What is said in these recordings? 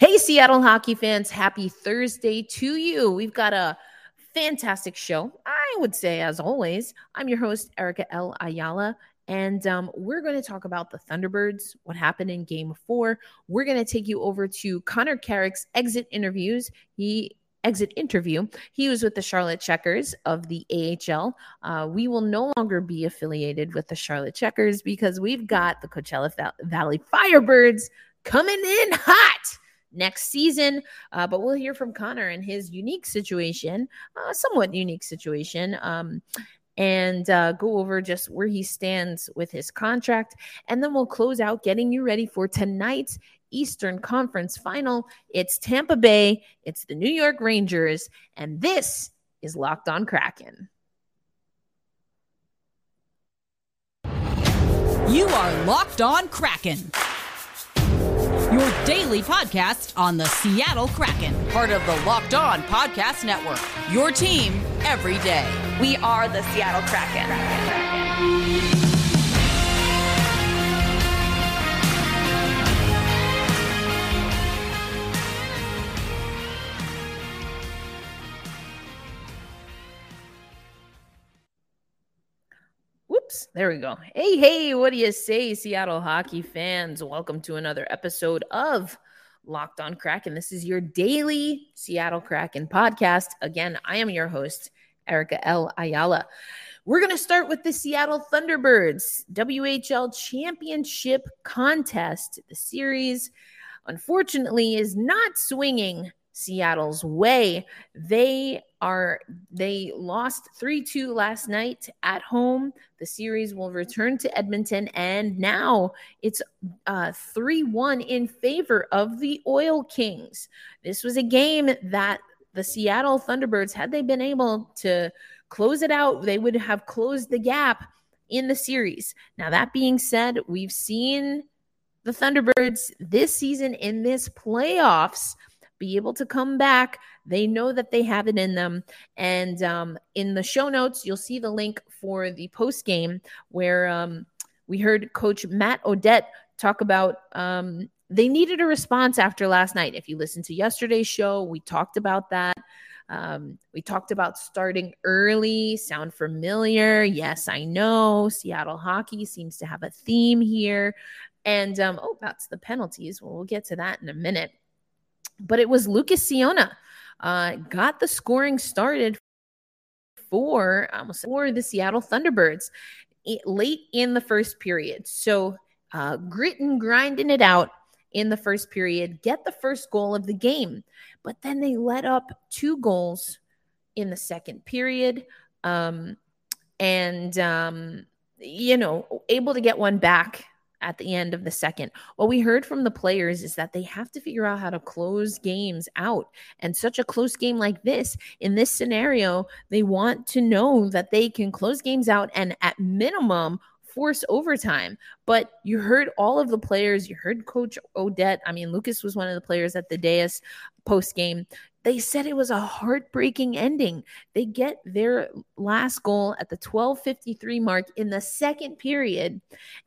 Hey, Seattle hockey fans, happy Thursday to you. We've got a fantastic show. I would say, as always, I'm your host, Erica L. Ayala, and um, we're going to talk about the Thunderbirds, what happened in game four. We're going to take you over to Connor Carrick's exit interviews. He exit interview. He was with the Charlotte Checkers of the AHL. Uh, we will no longer be affiliated with the Charlotte Checkers because we've got the Coachella Valley Firebirds coming in hot next season. Uh, but we'll hear from Connor and his unique situation, uh, somewhat unique situation. Um, and uh, go over just where he stands with his contract. And then we'll close out getting you ready for tonight's Eastern Conference final. It's Tampa Bay, it's the New York Rangers, and this is Locked On Kraken. You are Locked On Kraken your daily podcast on the Seattle Kraken, part of the Locked On Podcast Network. Your team every day. We are the Seattle Kraken. Kraken, there we go. Hey, hey, what do you say, Seattle hockey fans? Welcome to another episode of Locked on Kraken. This is your daily Seattle Kraken podcast. Again, I am your host, Erica L. Ayala. We're going to start with the Seattle Thunderbirds WHL Championship Contest. The series, unfortunately, is not swinging Seattle's way. They are they lost 3-2 last night at home. The series will return to Edmonton and now it's uh 3-1 in favor of the Oil Kings. This was a game that the Seattle Thunderbirds had they been able to close it out, they would have closed the gap in the series. Now that being said, we've seen the Thunderbirds this season in this playoffs be able to come back. They know that they have it in them. And um, in the show notes, you'll see the link for the post game where um, we heard Coach Matt O'Dette talk about um, they needed a response after last night. If you listened to yesterday's show, we talked about that. Um, we talked about starting early. Sound familiar? Yes, I know. Seattle hockey seems to have a theme here. And um, oh, that's the penalties. Well, we'll get to that in a minute but it was Lucas Ciona uh, got the scoring started for almost for the Seattle Thunderbirds late in the first period. So uh, grit and grinding it out in the first period, get the first goal of the game. But then they let up two goals in the second period. Um, and, um, you know, able to get one back at the end of the second. What we heard from the players is that they have to figure out how to close games out. And such a close game like this, in this scenario, they want to know that they can close games out and at minimum force overtime. But you heard all of the players, you heard Coach O'Dette. I mean, Lucas was one of the players at the dais post game they said it was a heartbreaking ending. They get their last goal at the 1253 mark in the second period.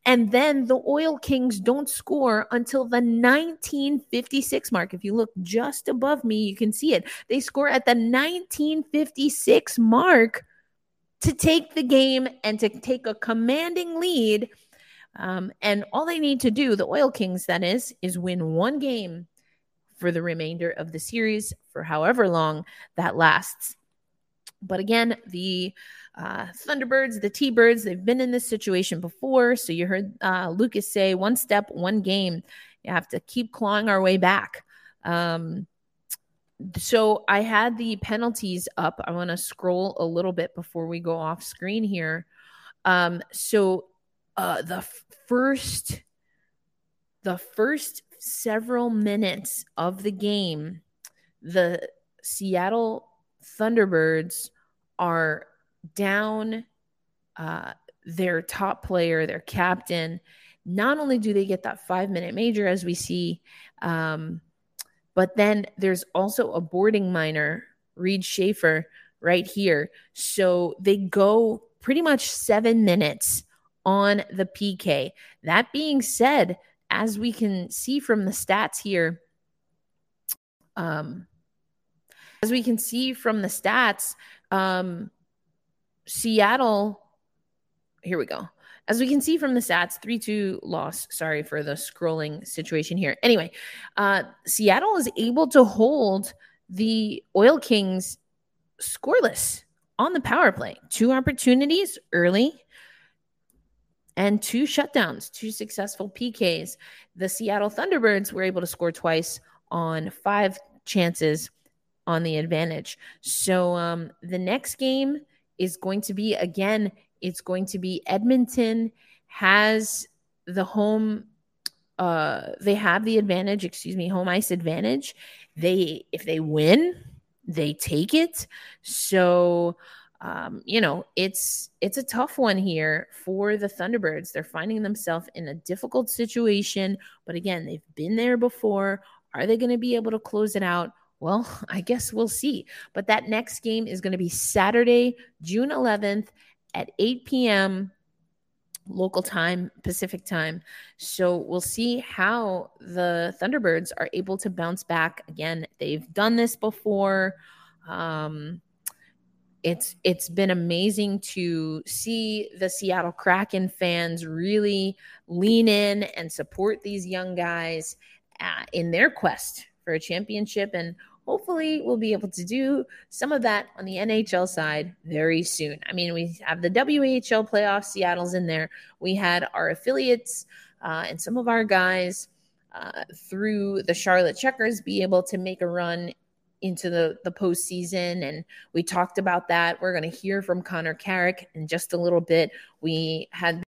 And then the Oil Kings don't score until the 1956 mark. If you look just above me, you can see it. They score at the 1956 mark to take the game and to take a commanding lead. Um, and all they need to do, the Oil Kings, that is, is win one game for the remainder of the series for however long that lasts. But again, the uh, Thunderbirds, the T Birds, they've been in this situation before. So you heard uh, Lucas say one step, one game. You have to keep clawing our way back. Um, so I had the penalties up. I want to scroll a little bit before we go off screen here. Um, so uh, the first, the first several minutes of the game, the Seattle Thunderbirds are down uh, their top player, their captain. Not only do they get that five minute major, as we see, um, but then there's also a boarding minor, Reid Schaefer, right here. So they go pretty much seven minutes on the PK. That being said, as we can see from the stats here, Um, as we can see from the stats, um, Seattle, here we go. As we can see from the stats, 3 2 loss. Sorry for the scrolling situation here. Anyway, uh, Seattle is able to hold the Oil Kings scoreless on the power play. Two opportunities early and two shutdowns, two successful PKs. The Seattle Thunderbirds were able to score twice on five chances on the advantage. So um, the next game is going to be again, it's going to be Edmonton has the home uh they have the advantage, excuse me, home ice advantage. They if they win, they take it. So um, you know, it's it's a tough one here for the Thunderbirds. They're finding themselves in a difficult situation, but again, they've been there before. Are they going to be able to close it out? Well, I guess we'll see. But that next game is going to be Saturday, June 11th at 8 p.m. local time, Pacific time. So we'll see how the Thunderbirds are able to bounce back. Again, they've done this before. Um, it's it's been amazing to see the Seattle Kraken fans really lean in and support these young guys uh, in their quest for a championship and hopefully we'll be able to do some of that on the NHL side very soon. I mean, we have the WHL playoffs, Seattle's in there. We had our affiliates uh, and some of our guys uh, through the Charlotte Checkers be able to make a run into the, the postseason. And we talked about that. We're going to hear from Connor Carrick in just a little bit. We had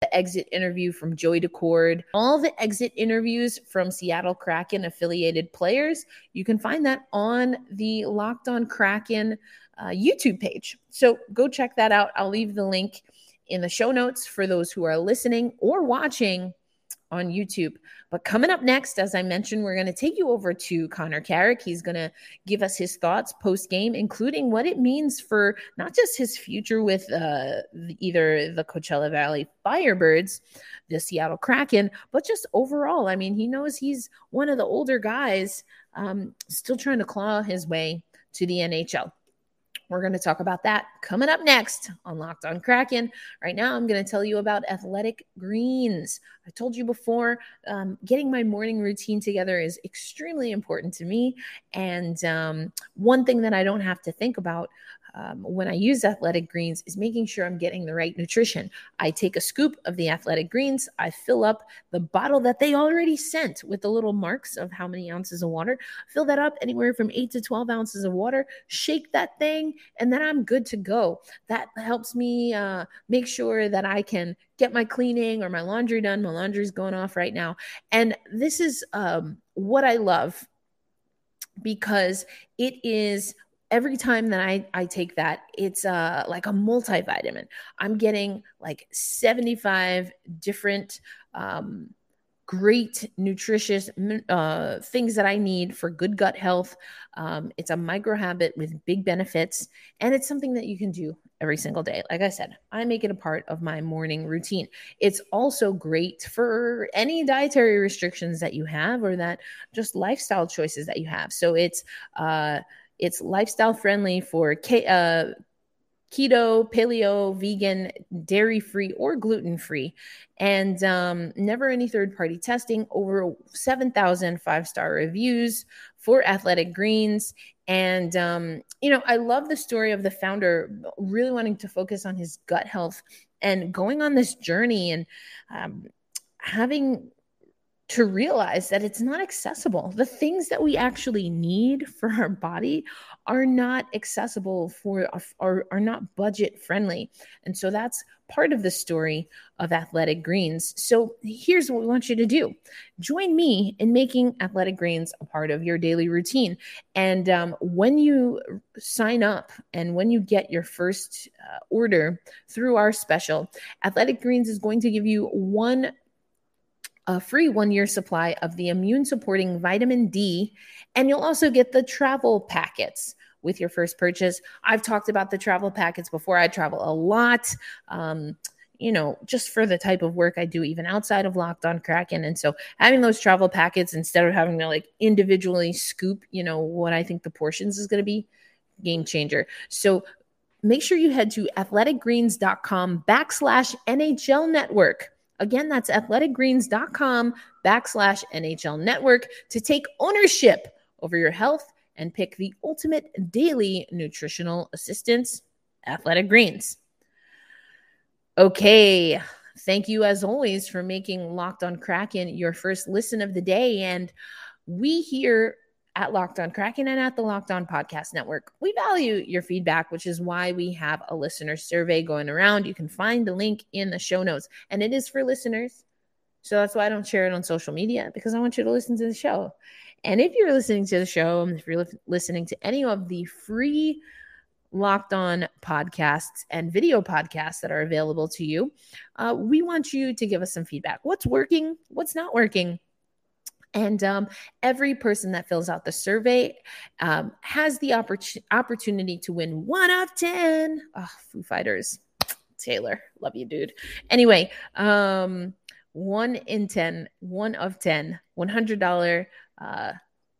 the exit interview from Joey Daccord, all the exit interviews from Seattle Kraken affiliated players. You can find that on the Locked On Kraken uh, YouTube page. So go check that out. I'll leave the link in the show notes for those who are listening or watching on YouTube. But coming up next, as I mentioned, we're going to take you over to Connor Carrick. He's going to give us his thoughts post game, including what it means for not just his future with uh, either the Coachella Valley Firebirds, the Seattle Kraken, but just overall. I mean, he knows he's one of the older guys um, still trying to claw his way to the NHL. We're going to talk about that coming up next on Locked on Kraken. Right now, I'm going to tell you about Athletic Greens. I told you before, um, getting my morning routine together is extremely important to me. And um, one thing that I don't have to think about um, when I use athletic greens is making sure I'm getting the right nutrition. I take a scoop of the athletic greens, I fill up the bottle that they already sent with the little marks of how many ounces of water, fill that up anywhere from eight to 12 ounces of water, shake that thing, and then I'm good to go. That helps me uh, make sure that I can get my cleaning or my laundry done. My laundry's going off right now. And this is um, what I love because it is every time that I, I take that, it's uh, like a multivitamin. I'm getting like 75 different um, great, nutritious uh, things that I need for good gut health. Um, it's a micro habit with big benefits, and it's something that you can do every single day. Like I said, I make it a part of my morning routine. It's also great for any dietary restrictions that you have or that just lifestyle choices that you have. So it's, uh, it's lifestyle friendly for K- uh, keto, paleo, vegan, dairy free, or gluten free, and um, never any third party testing. Over 7,000 five star reviews for Athletic Greens. And, um, you know, I love the story of the founder really wanting to focus on his gut health and going on this journey and um, having to realize that it's not accessible. The things that we actually need for our body are not accessible for or are not budget friendly. And so that's part of the story of Athletic Greens. So here's what we want you to do. Join me in making Athletic Greens a part of your daily routine. And um, when you sign up and when you get your first uh, order through our special, Athletic Greens is going to give you one a free one year supply of the immune supporting vitamin D, and you'll also get the travel packets with your first purchase. I've talked about the travel packets before. I travel a lot. Um, you know, just for the type of work I do, even outside of Locked on Kraken. And so having those travel packets instead of having to like individually scoop, you know, what I think the portions is going to be, game changer. So make sure you head to athleticgreens.com backslash NHL network. Again, that's athleticgreens.com backslash NHL network to take ownership over your health and pick the ultimate daily nutritional assistance, Athletic Greens. Okay. Thank you, as always, for making Locked on Kraken your first listen of the day. And we here at Locked on Kraken and at the Locked on Podcast Network, we value your feedback, which is why we have a listener survey going around. You can find the link in the show notes, and it is for listeners. So that's why I don't share it on social media because I want you to listen to the show. And if you're listening to the show, if you're listening to any of the free locked on podcasts and video podcasts that are available to you. Uh, we want you to give us some feedback. What's working? What's not working? And um, every person that fills out the survey um, has the oppor- opportunity to win one of 10. Oh, Foo Fighters. Taylor, love you, dude. Anyway, um, one in 10, one of 10, $100 uh,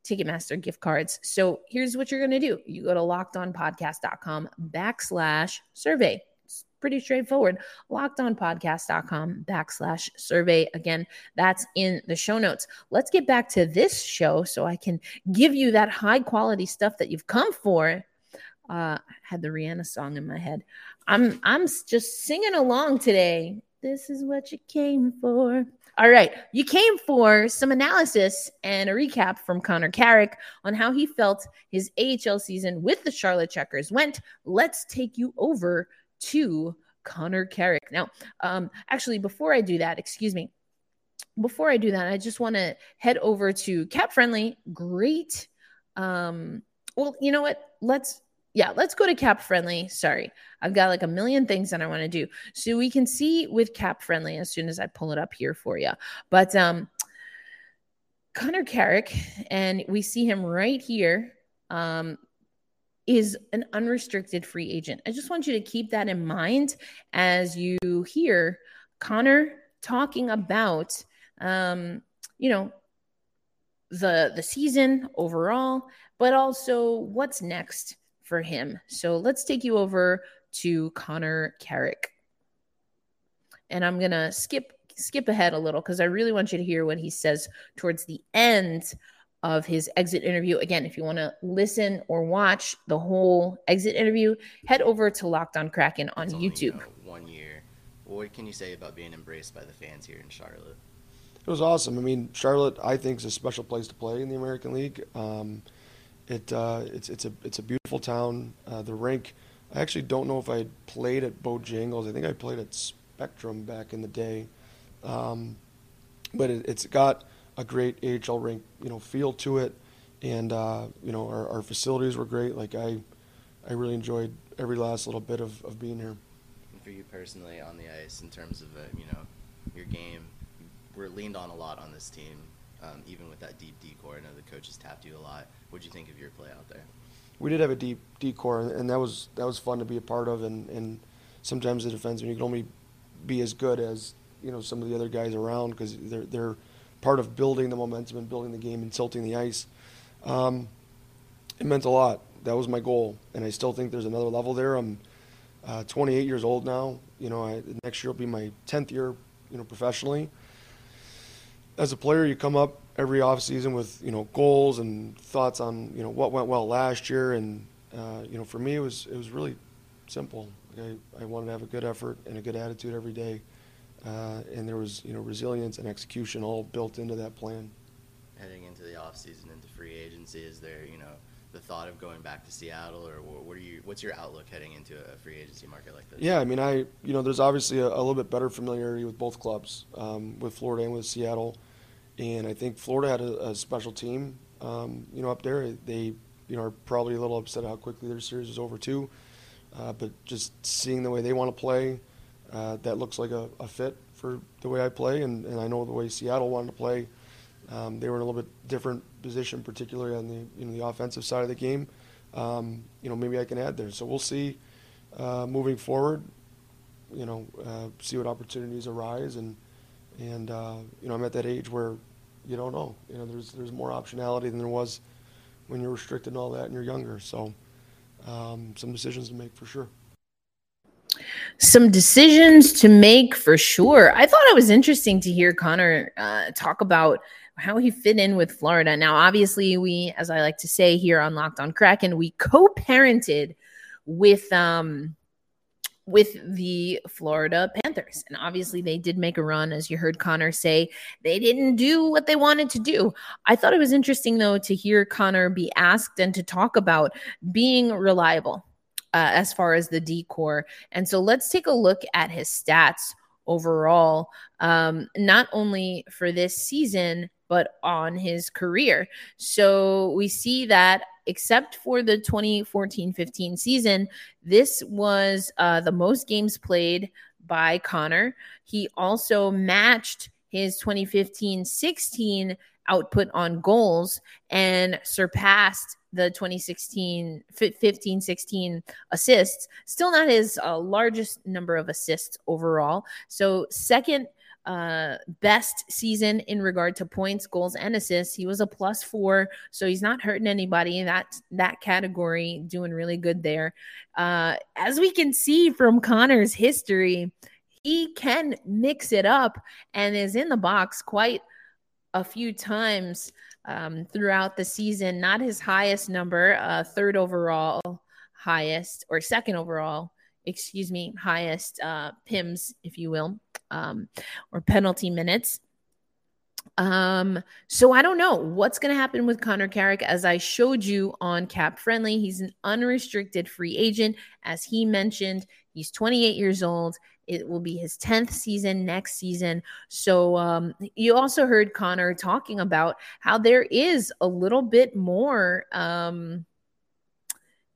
Ticketmaster gift cards. So here's what you're going to do you go to lockedonpodcast.com backslash survey. Pretty straightforward. Lockedonpodcast.com backslash survey. Again, that's in the show notes. Let's get back to this show so I can give you that high quality stuff that you've come for. Uh, I had the Rihanna song in my head. I'm I'm just singing along today. This is what you came for. All right. You came for some analysis and a recap from Connor Carrick on how he felt his AHL season with the Charlotte Checkers went. Let's take you over to Connor Carrick. Now, um, actually, before I do that, excuse me, before I do that, I just want to head over to Cap Friendly. Great. Um, well, you know what? Let's yeah, let's go to Cap Friendly. Sorry, I've got like a million things that I want to do. So we can see with Cap Friendly as soon as I pull it up here for you. But um, Connor Carrick, and we see him right here, um, is an unrestricted free agent. I just want you to keep that in mind as you hear Connor talking about, um, you know, the the season overall, but also what's next for him. So let's take you over to Connor Carrick. And I'm to skip skip ahead a little cuz I really want you to hear what he says towards the end of his exit interview. Again, if you want to listen or watch the whole exit interview, head over to Locked on Kraken on only, YouTube. You know, one year. What can you say about being embraced by the fans here in Charlotte? It was awesome. I mean, Charlotte, I think, is a special place to play in the American League. Um, it uh, it's it's a it's a beautiful town. Uh, the rink. I actually don't know if I played at Bojangles. I think I played at Spectrum back in the day, um, but it, has got a great AHL rink, you know, feel to it, and uh, you know our, our facilities were great. Like I, I really enjoyed every last little bit of, of being here. And for you personally on the ice, in terms of uh, you know your game, we're leaned on a lot on this team um, even with that deep D corps. I know the coaches tapped you a lot. What do you think of your play out there? We did have a deep D corps, and that was that was fun to be a part of. And, and sometimes the defenseman you can only be as good as you know some of the other guys around because they're they're part of building the momentum and building the game and tilting the ice. Um, it meant a lot. That was my goal, and I still think there's another level there. I'm uh, 28 years old now. You know, I, next year will be my 10th year, you know, professionally as a player, you come up every offseason with you know goals and thoughts on you know what went well last year, and uh, you know for me it was it was really simple. Like I, I wanted to have a good effort and a good attitude every day, uh, and there was you know resilience and execution all built into that plan. Heading into the offseason into free agency, is there you know the thought of going back to Seattle, or what are you? What's your outlook heading into a free agency market like this? Yeah, I mean, I you know, there's obviously a, a little bit better familiarity with both clubs, um, with Florida and with Seattle, and I think Florida had a, a special team, um, you know, up there. They you know are probably a little upset how quickly their series is over too, uh, but just seeing the way they want to play, uh, that looks like a, a, fit for the way I play, and, and I know the way Seattle wanted to play. Um, they were in a little bit different position, particularly on the you know the offensive side of the game. Um, you know, maybe I can add there. So we'll see uh, moving forward. you know, uh, see what opportunities arise, and and uh, you know, I'm at that age where you don't know. You know, there's there's more optionality than there was when you're restricted and all that, and you're younger. So, um, some decisions to make for sure. Some decisions to make for sure. I thought it was interesting to hear Connor uh, talk about how he fit in with Florida. Now, obviously, we, as I like to say here on Locked On Kraken, we co-parented with um with the Florida Panthers. And obviously, they did make a run, as you heard Connor say. They didn't do what they wanted to do. I thought it was interesting, though, to hear Connor be asked and to talk about being reliable uh, as far as the D corps. And so let's take a look at his stats overall, um, not only for this season, but on his career. So we see that except for the 2014 15 season, this was uh, the most games played by Connor. He also matched his 2015 16 output on goals and surpassed the 2016 15 16 assists still not his uh, largest number of assists overall so second uh, best season in regard to points, goals, and assists. He was a plus four, so he's not hurting anybody. That that category doing really good there. Uh, as we can see from Connor's history, he can mix it up and is in the box quite a few times um, throughout the season. Not his highest number, uh, third overall highest or second overall excuse me, highest uh, PIMS, if you will, um, or penalty minutes. Um, so I don't know what's going to happen with Connor Carrick. As I showed you on Cap Friendly, he's an unrestricted free agent. As he mentioned, he's 28 years old. It will be his 10th season next season. So um, you also heard Connor talking about how there is a little bit more. Um,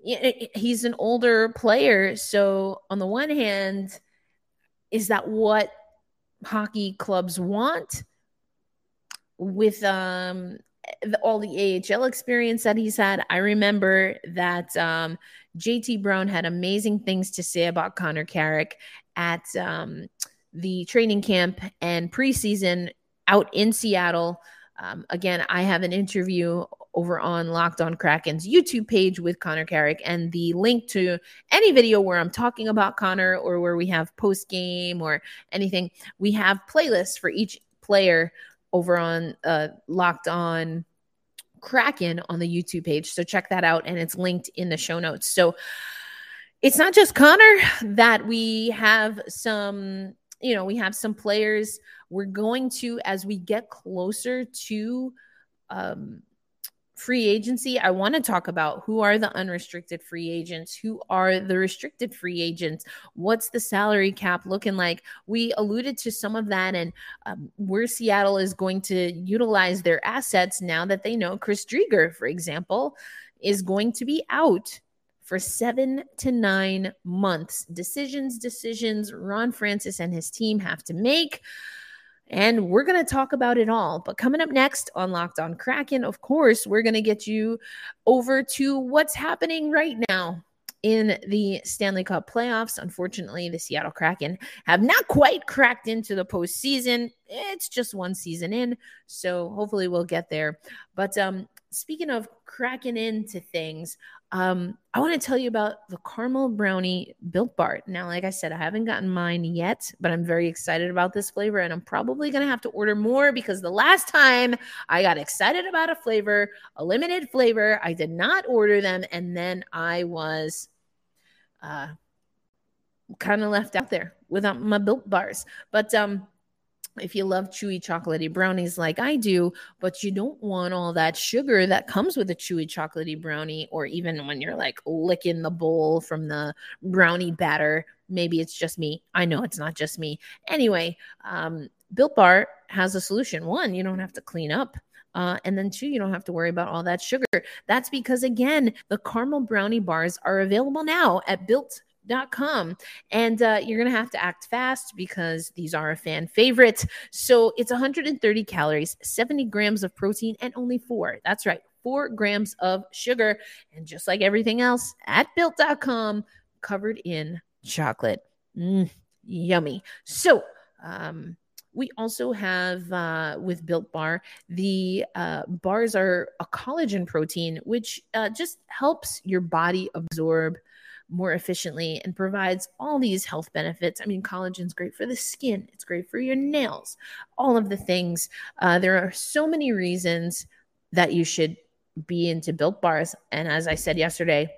he's an older player. So, on the one hand, is that what hockey clubs want? With um, the, all the AHL experience that he's had, I remember that um, JT Brown had amazing things to say about Connor Carrick at um, the training camp and preseason out in Seattle. Um, again, I have an interview over on Locked On Kraken's YouTube page with Connor Carrick, and the link to any video where I'm talking about Connor or where we have post game or anything. We have playlists for each player over on uh, Locked On Kraken on the YouTube page. So check that out, and it's linked in the show notes. So it's not just Connor that we have some, you know, we have some players. We're going to, as we get closer to um, free agency, I want to talk about who are the unrestricted free agents, who are the restricted free agents, what's the salary cap looking like. We alluded to some of that and um, where Seattle is going to utilize their assets now that they know Chris Driedger, for example, is going to be out for seven to nine months. Decisions, decisions Ron Francis and his team have to make. And we're going to talk about it all. But coming up next on Locked On Kraken, of course, we're going to get you over to what's happening right now in the Stanley Cup playoffs. Unfortunately, the Seattle Kraken have not quite cracked into the postseason. It's just one season in, so hopefully we'll get there. But um, speaking of cracking into things, um, I want to tell you about the caramel brownie built bar. Now, like I said, I haven't gotten mine yet, but I'm very excited about this flavor, and I'm probably gonna have to order more because the last time I got excited about a flavor, a limited flavor, I did not order them, and then I was uh, kind of left out there without my built bars. But um, if you love chewy chocolatey brownies like I do, but you don't want all that sugar that comes with a chewy chocolatey brownie, or even when you're like licking the bowl from the brownie batter, maybe it's just me. I know it's not just me. Anyway, um, Built Bar has a solution. One, you don't have to clean up. Uh, and then two, you don't have to worry about all that sugar. That's because again, the caramel brownie bars are available now at built com. And uh, you're to have to act fast because these are a fan favorite. So it's 130 calories, 70 grams of protein, and only four. That's right, four grams of sugar. And just like everything else at built.com, covered in chocolate. Mm, yummy. So, um, we also have uh, with Built Bar, the uh, bars are a collagen protein, which uh, just helps your body absorb more efficiently and provides all these health benefits. I mean, collagen's great for the skin, it's great for your nails, all of the things. Uh, there are so many reasons that you should be into built bars. And as I said yesterday,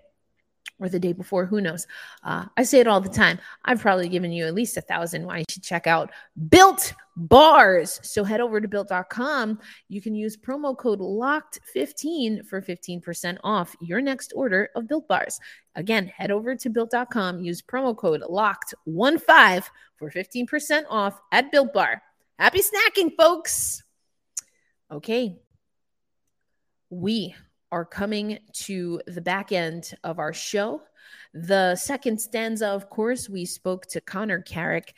or the day before, who knows? Uh, I say it all the time. I've probably given you at least a thousand why you should check out Built Bars. So head over to built.com. You can use promo code LOCKED15 for 15% off your next order of Built Bars. Again, head over to built.com, use promo code LOCKED15 for 15% off at Built Bar. Happy snacking, folks. Okay. We are coming to the back end of our show. The second stanza, of course, we spoke to Connor Carrick.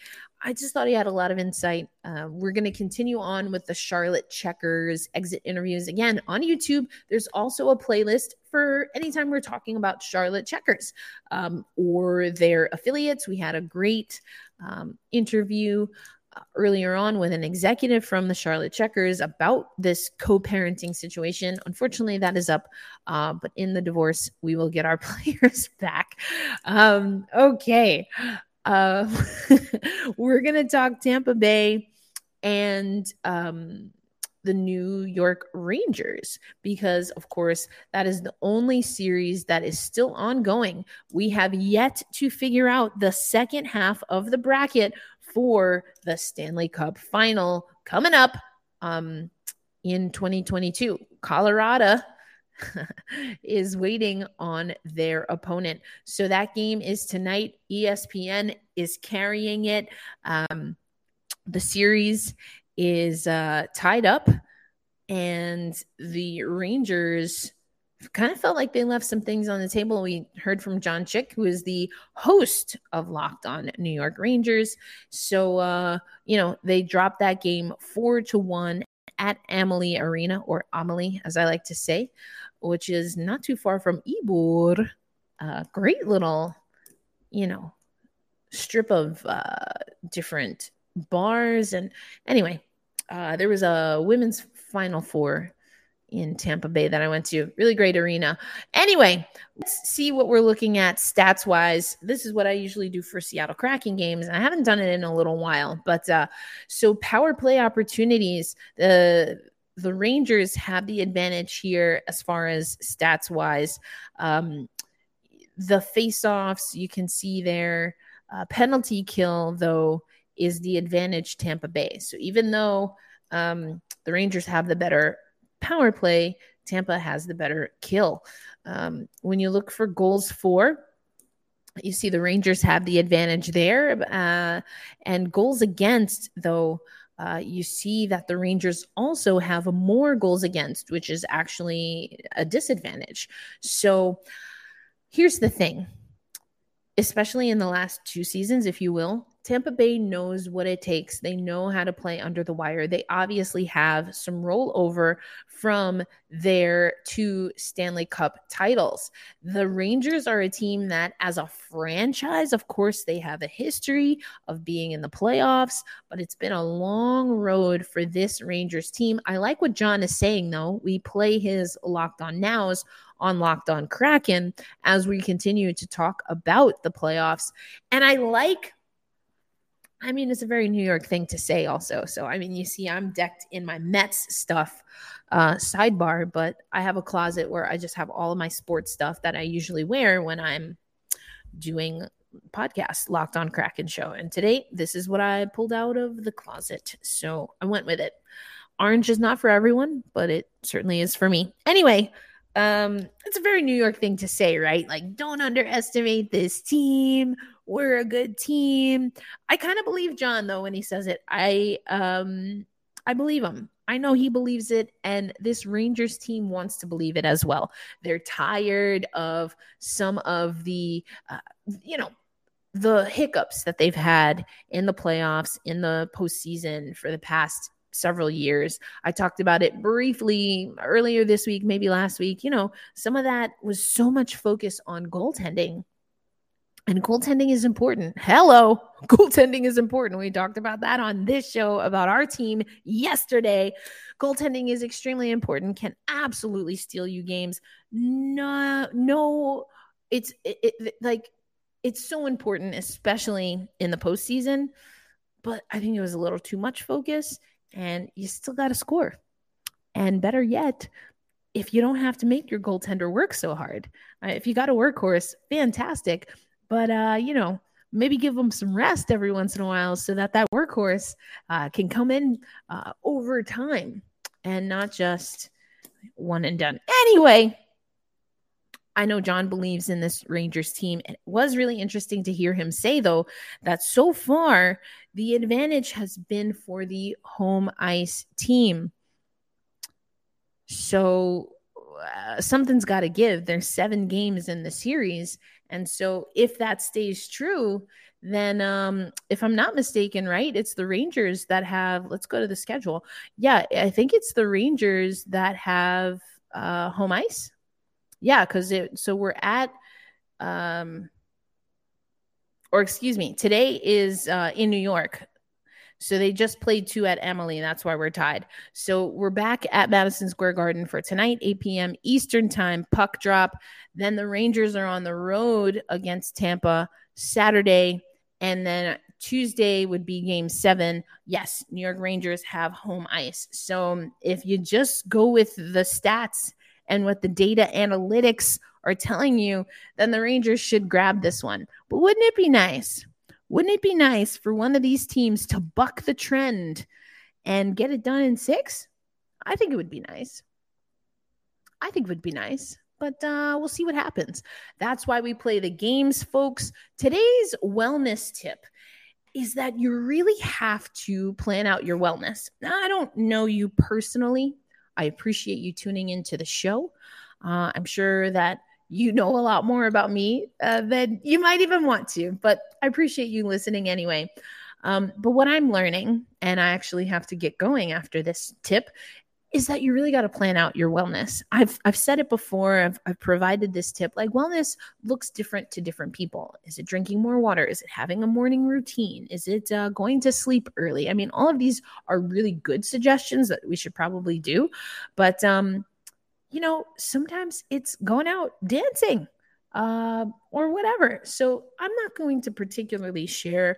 I just thought he had a lot of insight. Uh, we're going to continue on with the Charlotte Checkers exit interviews. Again, on YouTube, there's also a playlist for anytime we're talking about Charlotte Checkers um, or their affiliates. We had a great um, interview earlier on with an executive from the Charlotte Checkers about this co parenting situation. Unfortunately, that is up, uh, but in the divorce, we will get our players back. Um, okay. Uh, we're going to talk Tampa Bay and um, the New York Rangers because, of course, that is the only series that is still ongoing. We have yet to figure out the second half of the bracket for the Stanley Cup final coming up um, in 2022. Colorado is waiting on their opponent. So that game is tonight. ESPN is carrying it. Um, the series is uh, tied up, and the Rangers kind of felt like they left some things on the table. We heard from John Chick, who is the host of Locked On New York Rangers. So, uh, you know, they dropped that game four to one at Amalie Arena, or Amalie, as I like to say, which is not too far from Ybor. A great little, you know, strip of uh, different bars. And anyway, uh, there was a women's Final Four in Tampa Bay that I went to. Really great arena. Anyway, let's see what we're looking at stats wise. This is what I usually do for Seattle Kraken games. I haven't done it in a little while, but uh, so power play opportunities. The the Rangers have the advantage here as far as stats wise. Um, the face offs you can see there. Uh, penalty kill though is the advantage Tampa Bay. So even though um, the Rangers have the better power play, Tampa has the better kill. Um, when you look for goals for, you see the Rangers have the advantage there. Uh, and goals against, though, uh, you see that the Rangers also have more goals against, which is actually a disadvantage. So here's the thing, especially in the last two seasons, if you will, Tampa Bay knows what it takes. They know how to play under the wire. They obviously have some rollover from their two Stanley Cup titles. The Rangers are a team that, as a franchise, of course, they have a history of being in the playoffs, but it's been a long road for this Rangers team. I like what John is saying, though. We play his locked on nows on Locked On Kraken as we continue to talk about the playoffs. And I like I mean, it's a very New York thing to say, also. So, I mean, you see, I'm decked in my Mets stuff uh, sidebar, but I have a closet where I just have all of my sports stuff that I usually wear when I'm doing podcast locked on kraken show and today this is what i pulled out of the closet so i went with it orange is not for everyone but it certainly is for me anyway um it's a very new york thing to say right like don't underestimate this team we're a good team. I kind of believe John though when he says it. I um I believe him. I know he believes it, and this Rangers team wants to believe it as well. They're tired of some of the, uh, you know, the hiccups that they've had in the playoffs, in the postseason for the past several years. I talked about it briefly earlier this week, maybe last week. You know, some of that was so much focus on goaltending And goaltending is important. Hello, goaltending is important. We talked about that on this show about our team yesterday. Goaltending is extremely important, can absolutely steal you games. No, no, it's it, it, like it's so important, especially in the postseason. But I think it was a little too much focus, and you still got to score. And better yet, if you don't have to make your goaltender work so hard, uh, if you got a workhorse, fantastic but uh, you know, maybe give them some rest every once in a while so that that workhorse uh, can come in uh, over time and not just one and done. Anyway, I know John believes in this Rangers team. It was really interesting to hear him say, though, that so far the advantage has been for the home ice team. So uh, something's got to give. There's seven games in the series, and so if that stays true, then um, if I'm not mistaken, right, it's the Rangers that have. Let's go to the schedule. Yeah, I think it's the Rangers that have uh, home ice. Yeah, because it. So we're at. Um, or excuse me, today is uh, in New York. So they just played two at Emily, and That's why we're tied. So we're back at Madison Square Garden for tonight, 8 p.m. Eastern Time, puck drop. Then the Rangers are on the road against Tampa Saturday. And then Tuesday would be game seven. Yes, New York Rangers have home ice. So if you just go with the stats and what the data analytics are telling you, then the Rangers should grab this one. But wouldn't it be nice? Wouldn't it be nice for one of these teams to buck the trend and get it done in six? I think it would be nice. I think it would be nice, but uh, we'll see what happens. That's why we play the games, folks. Today's wellness tip is that you really have to plan out your wellness. Now, I don't know you personally. I appreciate you tuning into the show. Uh, I'm sure that you know a lot more about me uh, than you might even want to, but I appreciate you listening anyway. Um, but what I'm learning, and I actually have to get going after this tip, is that you really got to plan out your wellness. I've I've said it before. I've, I've provided this tip. Like wellness looks different to different people. Is it drinking more water? Is it having a morning routine? Is it uh, going to sleep early? I mean, all of these are really good suggestions that we should probably do, but um, you know, sometimes it's going out dancing uh, or whatever. So I'm not going to particularly share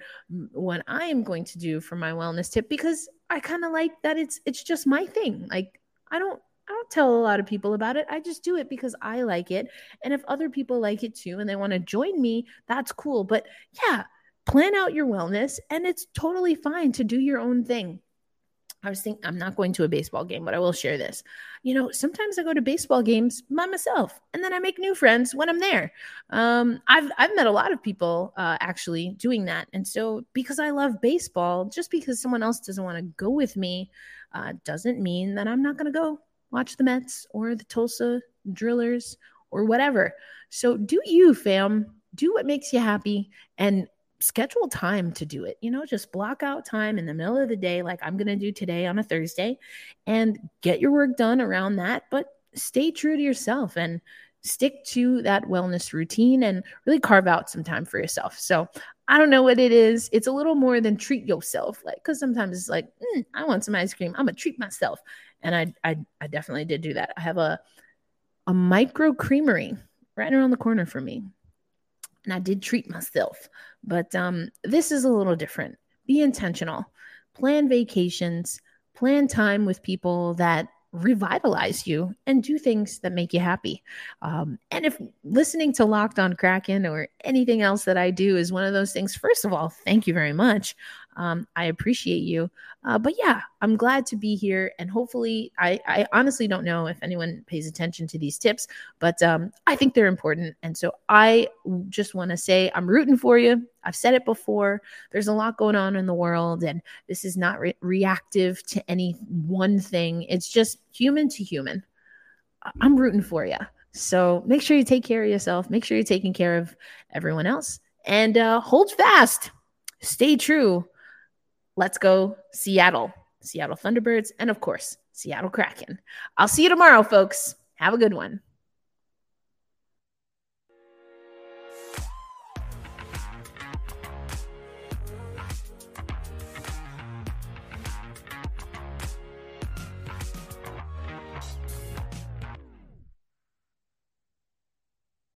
what I am going to do for my wellness tip because I kind of like that it's it's just my thing. Like I don't I don't tell a lot of people about it. I just do it because I like it. And if other people like it too and they want to join me, that's cool. But yeah, plan out your wellness and it's totally fine to do your own thing. I was thinking, I'm not going to a baseball game, but I will share this. You know, sometimes I go to baseball games by myself, and then I make new friends when I'm there. Um, I've I've met a lot of people uh, actually doing that, and so because I love baseball, just because someone else doesn't want to go with me, uh, doesn't mean that I'm not going to go watch the Mets or the Tulsa Drillers or whatever. So do you, fam? Do what makes you happy, and schedule time to do it. You know, just block out time in the middle of the day, like I'm going to do today on a Thursday, and get your work done around that. But stay true to yourself and stick to that wellness routine and really carve out some time for yourself. So I don't know what it is. It's a little more than treat yourself, like because sometimes it's like mm, I want some ice cream. I'm gonna treat myself, and I, I I definitely did do that. I have a a micro creamery right around the corner for me and I did treat myself. But um, this is a little different. Be intentional. Plan vacations. Plan time with people that revitalize you and do things that make you happy. Um, and if listening to Locked on Kraken or anything else that I do is one of those things, first of all, thank you very much. Um, I appreciate you. Uh, but yeah, I'm glad to be here. And hopefully, I, I honestly don't know if anyone pays attention to these tips, but um, I think they're important. And so I just want to say I'm rooting for you. I've said it before. There's a lot going on in the world, and this is not re- reactive to any one thing, it's just human to human. I'm rooting for you. So make sure you take care of yourself, make sure you're taking care of everyone else, and uh, hold fast, stay true Let's go Seattle, Seattle Thunderbirds, and of course, Seattle Kraken. I'll see you tomorrow, folks. Have a good one.